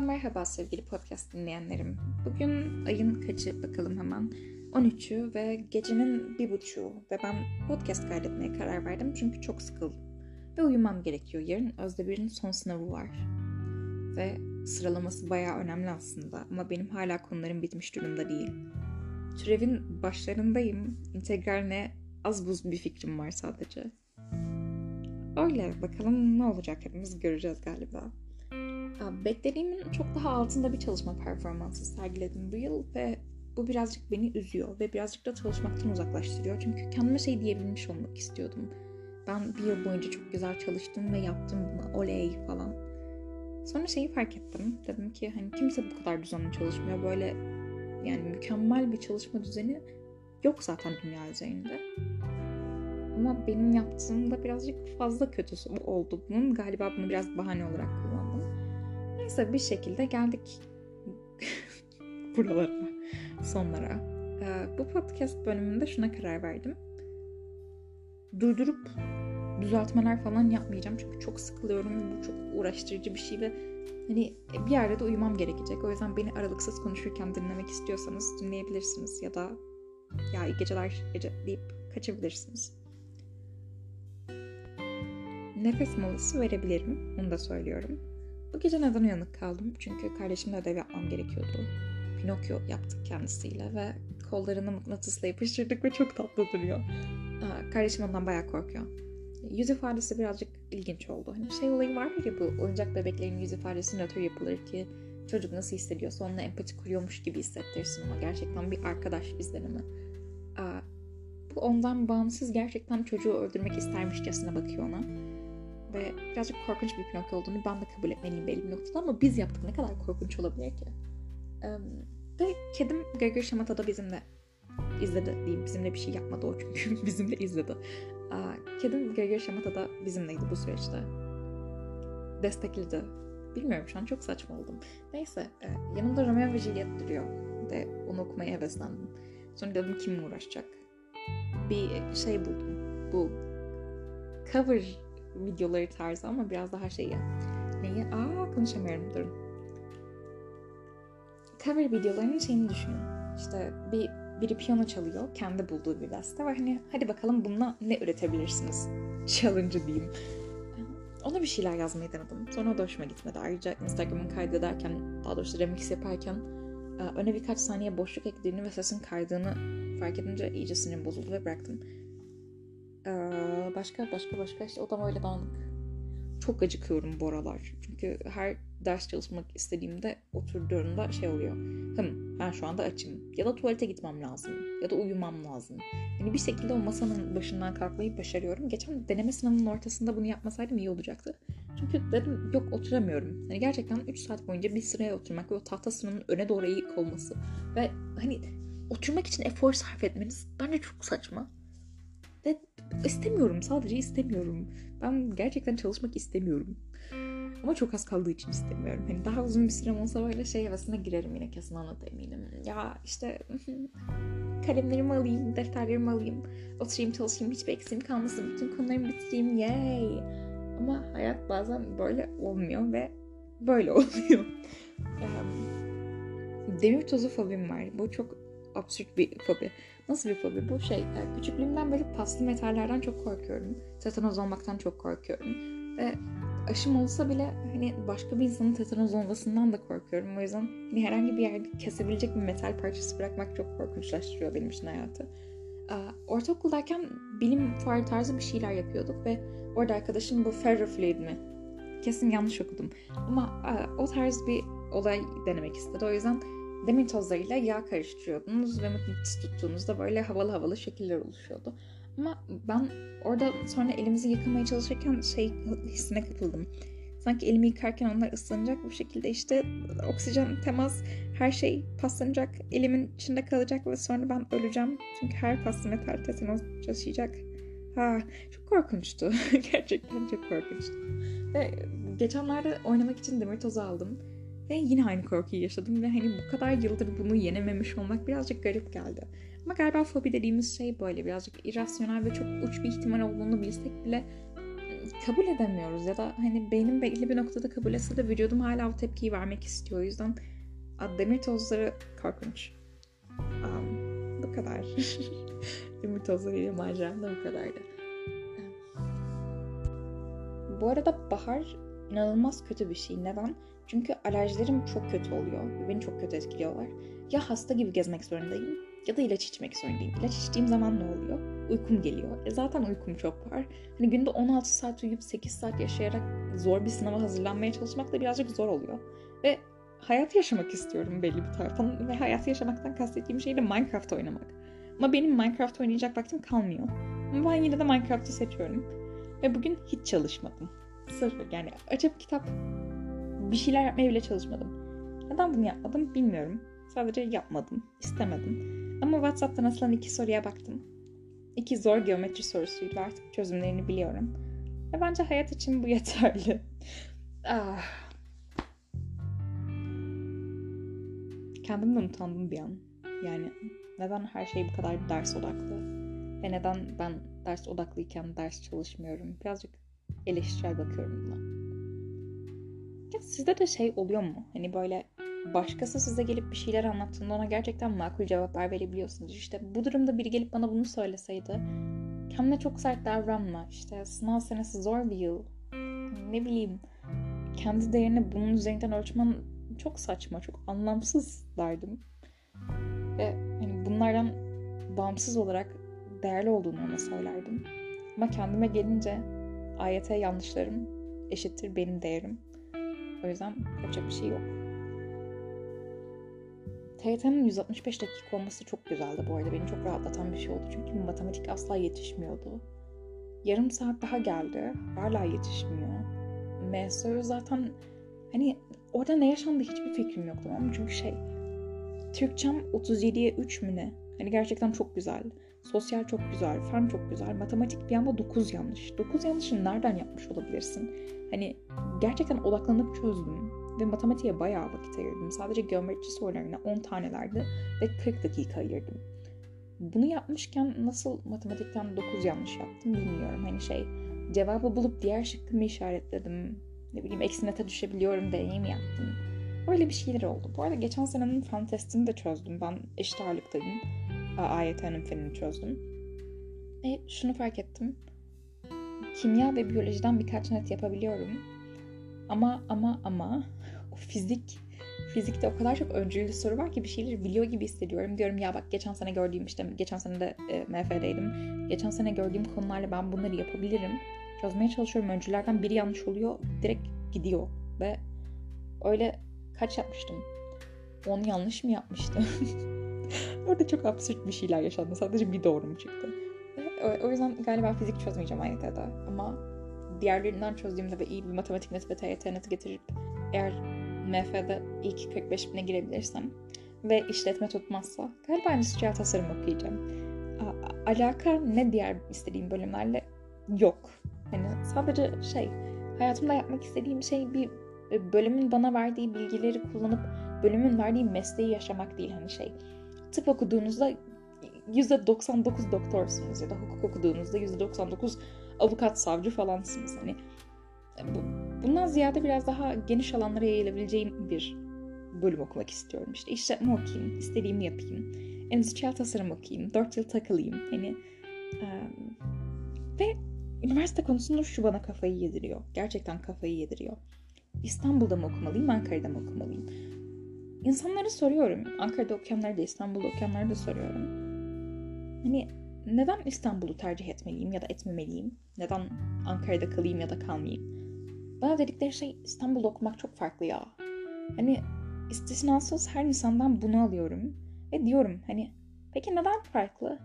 Yeniden merhaba sevgili podcast dinleyenlerim. Bugün ayın kaçı bakalım hemen. 13'ü ve gecenin bir buçuğu ve ben podcast kaydetmeye karar verdim çünkü çok sıkıldım. Ve uyumam gerekiyor. Yarın Özdebir'in son sınavı var. Ve sıralaması bayağı önemli aslında ama benim hala konularım bitmiş durumda değil. Türevin başlarındayım. İntegraline az buz bir fikrim var sadece. Öyle bakalım ne olacak hepimiz göreceğiz galiba. Beklediğimin çok daha altında bir çalışma performansı sergiledim bu yıl ve bu birazcık beni üzüyor ve birazcık da çalışmaktan uzaklaştırıyor. Çünkü kendime şey diyebilmiş olmak istiyordum. Ben bir yıl boyunca çok güzel çalıştım ve yaptım bunu oley falan. Sonra şeyi fark ettim. Dedim ki hani kimse bu kadar düzenli çalışmıyor. Böyle yani mükemmel bir çalışma düzeni yok zaten dünya üzerinde. Ama benim yaptığım da birazcık fazla kötüsü oldu bunun. Galiba bunu biraz bahane olarak kullandım. Neyse bir şekilde geldik buralara, sonlara. Ee, bu podcast bölümünde şuna karar verdim. Durdurup düzeltmeler falan yapmayacağım çünkü çok sıkılıyorum. Bu çok uğraştırıcı bir şey ve hani bir yerde de uyumam gerekecek. O yüzden beni aralıksız konuşurken dinlemek istiyorsanız dinleyebilirsiniz ya da ya iyi geceler gece deyip kaçabilirsiniz. Nefes molası verebilirim. Onu da söylüyorum. Bu gece neden uyanık kaldım? Çünkü kardeşimle ödev yapmam gerekiyordu. Pinokyo yaptık kendisiyle ve kollarını mıknatısla yapıştırdık ve çok tatlı duruyor. kardeşim ondan bayağı korkuyor. Yüz ifadesi birazcık ilginç oldu. Hani şey olayı var ya bu oyuncak bebeklerin yüz ifadesi nötr yapılır ki çocuk nasıl hissediyorsa onunla empati kuruyormuş gibi hissettirsin ama gerçekten bir arkadaş izlenimi. bu ondan bağımsız gerçekten çocuğu öldürmek istermişçesine bakıyor ona ve birazcık korkunç bir Pinokyo olduğunu ben de kabul etmeliyim belli bir noktada ama biz yaptık ne kadar korkunç olabilir ki? ve kedim Gregor Şamata da bizimle izledi diyeyim. Bizimle bir şey yapmadı o çünkü bizimle izledi. kedim Gregor Şamata da bizimleydi bu süreçte. Destekledi. Bilmiyorum şu an çok saçma oldum. Neyse e, yanımda Romeo ve Juliet duruyor. Ve onu okumaya heveslendim. Sonra dedim kim uğraşacak? Bir şey buldum. Bu cover videoları tarzı ama biraz daha şey ya. Neyi? Aa konuşamıyorum durun. Cover videolarının şeyini düşünün. İşte bir biri piyano çalıyor. Kendi bulduğu bir beste var. Hani hadi bakalım bununla ne üretebilirsiniz? Challenge diyeyim. Ona bir şeyler yazmayı denedim. Sonra o da hoşuma gitmedi. Ayrıca Instagram'ın kaydederken, daha doğrusu remix yaparken e, öne birkaç saniye boşluk eklediğini ve sesin kaydığını fark edince iyice sinirim bozuldu ve bıraktım. Ee, başka başka başka işte odam öyle dağınık. Çok acıkıyorum bu aralar. Çünkü her ders çalışmak istediğimde oturduğumda şey oluyor. Hım ben şu anda açım. Ya da tuvalete gitmem lazım. Ya da uyumam lazım. Yani bir şekilde o masanın başından kalkmayı başarıyorum. Geçen deneme sınavının ortasında bunu yapmasaydım iyi olacaktı. Çünkü dedim yok oturamıyorum. Hani gerçekten 3 saat boyunca bir sıraya oturmak ve o tahta sıranın öne doğru eğik olması. Ve hani oturmak için efor sarf etmeniz bence çok saçma. Ve istemiyorum sadece istemiyorum. Ben gerçekten çalışmak istemiyorum. Ama çok az kaldığı için istemiyorum. Hani daha uzun bir sürem olsa böyle şey havasına girerim yine kesin ona da eminim. Ya işte kalemlerimi alayım, defterlerimi alayım, oturayım çalışayım, hiçbir eksiğim kalmasın, bütün konularımı bitireyim, yay. Ama hayat bazen böyle olmuyor ve böyle oluyor. Demir tozu fobim var. Bu çok absürt bir fobi. Nasıl bir fobi? Bu şey, e, küçüklüğümden beri paslı metallerden çok korkuyorum. Tetanoz olmaktan çok korkuyorum. Ve aşım olsa bile hani başka bir insanın tetanoz olmasından da korkuyorum. O yüzden hani herhangi bir yerde kesebilecek bir metal parçası bırakmak çok korkunçlaştırıyor benim için hayatı. Ortaokuldayken bilim fuarı tarzı bir şeyler yapıyorduk ve orada arkadaşım bu ferrofluid mi? Kesin yanlış okudum. Ama o tarz bir olay denemek istedi. O yüzden demir tozlarıyla yağ karıştırıyordunuz ve mıknatıs tuttuğunuzda böyle havalı havalı şekiller oluşuyordu. Ama ben orada sonra elimizi yıkamaya çalışırken şey hissine kapıldım. Sanki elimi yıkarken onlar ıslanacak bu şekilde işte oksijen temas her şey paslanacak elimin içinde kalacak ve sonra ben öleceğim. Çünkü her paslı metal tetanoz taşıyacak. Ha, çok korkunçtu. Gerçekten çok korkunçtu. Ve geçenlerde oynamak için demir tozu aldım. Ve yine aynı korkuyu yaşadım ve hani bu kadar yıldır bunu yenememiş olmak birazcık garip geldi. Ama galiba fobi dediğimiz şey böyle birazcık irrasyonel ve çok uç bir ihtimal olduğunu bilsek bile kabul edemiyoruz ya da hani beynim belli bir noktada kabul etse de vücudum hala o tepkiyi vermek istiyor. O yüzden demir tozları korkunç. Um, bu kadar. demir tozlarıyla maceram da bu kadardı. Bu arada bahar inanılmaz kötü bir şey. Neden? Çünkü alerjilerim çok kötü oluyor ve beni çok kötü etkiliyorlar. Ya hasta gibi gezmek zorundayım ya da ilaç içmek zorundayım. İlaç içtiğim zaman ne oluyor? Uykum geliyor. E zaten uykum çok var. Hani günde 16 saat uyuyup 8 saat yaşayarak zor bir sınava hazırlanmaya çalışmak da birazcık zor oluyor. Ve hayat yaşamak istiyorum belli bir taraftan. Ve hayatı yaşamaktan kastettiğim şey de Minecraft oynamak. Ama benim Minecraft oynayacak vaktim kalmıyor. Ama ben yine de Minecraft'ı seçiyorum. Ve bugün hiç çalışmadım. Sıfır yani açıp kitap bir şeyler yapmaya bile çalışmadım. Neden bunu yapmadım bilmiyorum. Sadece yapmadım, istemedim. Ama WhatsApp'tan asılan iki soruya baktım. İki zor geometri sorusuydu artık çözümlerini biliyorum. Ve bence hayat için bu yeterli. ah. Kendimden utandım bir an. Yani neden her şey bu kadar ders odaklı? Ve neden ben ders odaklıyken ders çalışmıyorum? Birazcık eleştirel bakıyorum buna. Ya sizde de şey oluyor mu? Hani böyle başkası size gelip bir şeyler anlattığında ona gerçekten makul cevaplar verebiliyorsunuz. İşte bu durumda biri gelip bana bunu söyleseydi kendine çok sert davranma. İşte sınav senesi zor bir yıl. Ne bileyim kendi değerini bunun üzerinden ölçmen çok saçma, çok anlamsız derdim. Ve hani bunlardan bağımsız olarak değerli olduğunu ona söylerdim. Ama kendime gelince AYT yanlışlarım eşittir benim değerim. O yüzden yapacak bir şey yok. TYT'nin 165 dakika olması çok güzeldi bu arada. Beni çok rahatlatan bir şey oldu. Çünkü matematik asla yetişmiyordu. Yarım saat daha geldi. Hala yetişmiyor. MSÖ zaten hani orada ne yaşandı hiçbir fikrim yok tamam mı? Çünkü şey Türkçem 37'ye 3 mü ne? Hani gerçekten çok güzel. Sosyal çok güzel, fen çok güzel. Matematik bir anda 9 yanlış. 9 yanlışı nereden yapmış olabilirsin? Hani gerçekten odaklanıp çözdüm. Ve matematiğe bayağı vakit ayırdım. Sadece geometri sorularına 10 tanelerdi ve 40 dakika ayırdım. Bunu yapmışken nasıl matematikten 9 yanlış yaptım bilmiyorum. Hani şey cevabı bulup diğer şıkkımı işaretledim. Ne bileyim eksi nete düşebiliyorum deneyim yaptım. Öyle bir şeyler oldu. Bu arada geçen senenin fen testini de çözdüm. Ben eşit ağırlıktayım. AYT'nin fenini çözdüm. Ve şunu fark ettim. Kimya ve biyolojiden birkaç net yapabiliyorum. Ama ama ama o fizik fizikte o kadar çok öncüllü soru var ki bir şeyleri biliyor gibi hissediyorum. Diyorum ya bak geçen sene gördüğüm işte geçen sene de e, MF'deydim. Geçen sene gördüğüm konularla ben bunları yapabilirim. Çözmeye çalışıyorum. Öncülerden biri yanlış oluyor. Direkt gidiyor. Ve öyle kaç yapmıştım? 10 yanlış mı yapmıştım? Orada çok absürt bir şeyler yaşandı. Sadece bir doğru mu çıktı? O, yüzden galiba fizik çözmeyeceğim AYT'de. Ama diğerlerinden çözdüğümde ve iyi bir matematik neti ve TYT neti getirip eğer MF'de ilk 45 bine girebilirsem ve işletme tutmazsa galiba endüstriyel tasarım okuyacağım. A- alaka ne diğer istediğim bölümlerle yok. Hani sadece şey hayatımda yapmak istediğim şey bir e, bölümün bana verdiği bilgileri kullanıp bölümün verdiği mesleği yaşamak değil hani şey. Tıp okuduğunuzda %99 doktorsunuz ya da hukuk okuduğunuzda %99 avukat, savcı falansınız. Hani e, bu, bundan ziyade biraz daha geniş alanlara yayılabileceğim bir bölüm okumak istiyorum. İşte işletme okuyayım, istediğimi yapayım. Endüstriyel tasarım okuyayım, 4 yıl takılayım. Hani e, ve üniversite konusunda şu bana kafayı yediriyor. Gerçekten kafayı yediriyor. İstanbul'da mı okumalıyım, Ankara'da mı okumalıyım? İnsanlara soruyorum. Ankara'da okuyanlara da İstanbul'da okuyanlara da soruyorum. Hani neden İstanbul'u tercih etmeliyim ya da etmemeliyim? Neden Ankara'da kalayım ya da kalmayayım? Bana dedikleri şey İstanbul'da okumak çok farklı ya. Hani istisnasız her insandan bunu alıyorum. Ve diyorum hani peki neden farklı?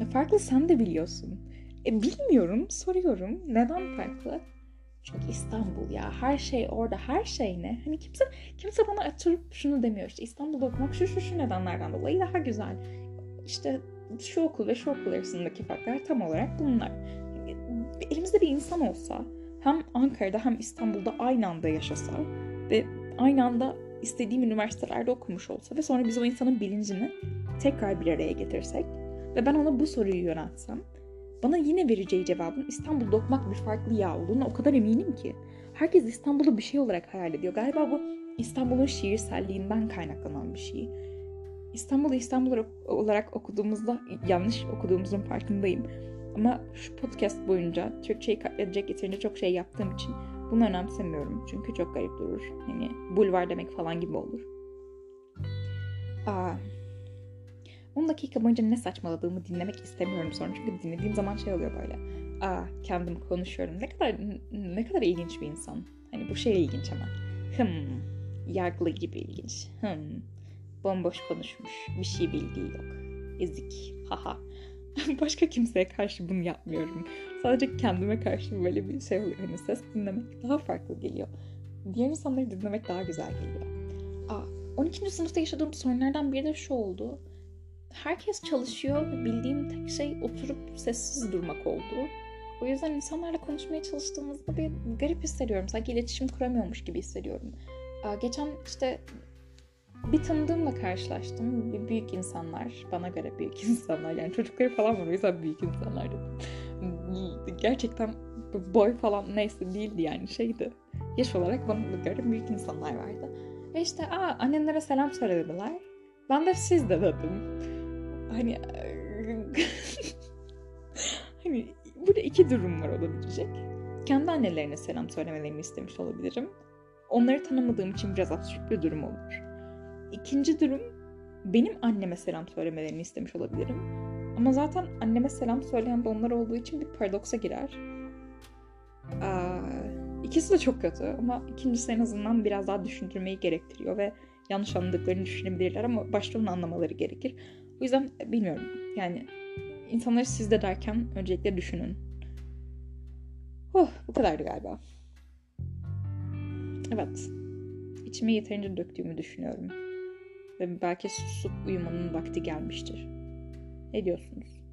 Ya farklı sen de biliyorsun. E bilmiyorum, soruyorum. Neden farklı? Çünkü İstanbul ya her şey orada her şey ne? Hani kimse kimse bana açıp şunu demiyor işte İstanbul'da okumak şu şu şu nedenlerden dolayı daha güzel. İşte şu okul ve şu okul arasındaki farklar tam olarak bunlar. Elimizde bir insan olsa hem Ankara'da hem İstanbul'da aynı anda yaşasa ve aynı anda istediğim üniversitelerde okumuş olsa ve sonra biz o insanın bilincini tekrar bir araya getirsek ve ben ona bu soruyu yöneltsem bana yine vereceği cevabın İstanbul dokmak bir farklı ya olduğunu o kadar eminim ki. Herkes İstanbul'u bir şey olarak hayal ediyor. Galiba bu İstanbul'un şiirselliğinden kaynaklanan bir şey. İstanbul'u İstanbul olarak okuduğumuzda yanlış okuduğumuzun farkındayım. Ama şu podcast boyunca Türkçeyi katledecek yeterince çok şey yaptığım için bunu önemsemiyorum. Çünkü çok garip durur. Hani bulvar demek falan gibi olur. Aa, 10 dakika boyunca ne saçmaladığımı dinlemek istemiyorum sonra. Çünkü dinlediğim zaman şey oluyor böyle. Aa kendim konuşuyorum. Ne kadar ne kadar ilginç bir insan. Hani bu şey ilginç ama. Hım. Yargılayıcı bir ilginç. Hım. Bomboş konuşmuş. Bir şey bildiği yok. Ezik. Haha. Başka kimseye karşı bunu yapmıyorum. Sadece kendime karşı böyle bir şey oluyor. Hani ses dinlemek daha farklı geliyor. Diğer insanları dinlemek daha güzel geliyor. Aa, 12. sınıfta yaşadığım sorunlardan biri de şu oldu. Herkes çalışıyor ve bildiğim tek şey oturup sessiz durmak oldu. O yüzden insanlarla konuşmaya çalıştığımızda bir garip hissediyorum. Sanki iletişim kuramıyormuş gibi hissediyorum. Geçen işte bir tanıdığımla karşılaştım. Bir büyük insanlar. Bana göre büyük insanlar. Yani çocukları falan var. O yüzden büyük insanlar. Gerçekten boy falan neyse değildi yani şeydi. Yaş olarak bana göre büyük insanlar vardı. Ve işte aa annenlere selam söyle dediler. Ben de siz de dedim. Hani hani burada iki durum var olabilecek. Kendi annelerine selam söylemelerini istemiş olabilirim. Onları tanımadığım için biraz absürt bir durum olur. İkinci durum benim anneme selam söylemelerini istemiş olabilirim. Ama zaten anneme selam söyleyen de onlar olduğu için bir paradoksa girer. Aa, ikisi de çok kötü ama ikincisi en azından biraz daha düşündürmeyi gerektiriyor ve yanlış anladıklarını düşünebilirler ama başta onu anlamaları gerekir. O yüzden bilmiyorum yani insanları sizde derken öncelikle düşünün. Oh, bu kadardı galiba. Evet. İçime yeterince döktüğümü düşünüyorum. Ve belki susup uyumanın vakti gelmiştir. Ne diyorsunuz?